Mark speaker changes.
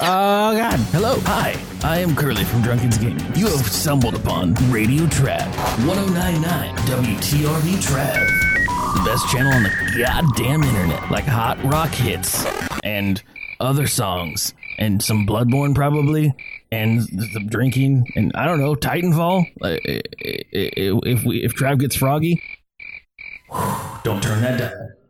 Speaker 1: Oh God! Hello, hi. I am Curly from Drunk Kids Gaming. You have stumbled upon Radio Trav 1099 WTRV Trav, the best channel on the goddamn internet, like hot rock hits and other songs and some Bloodborne probably and the drinking and I don't know Titanfall. Uh, if we if Trav gets froggy, don't turn that down.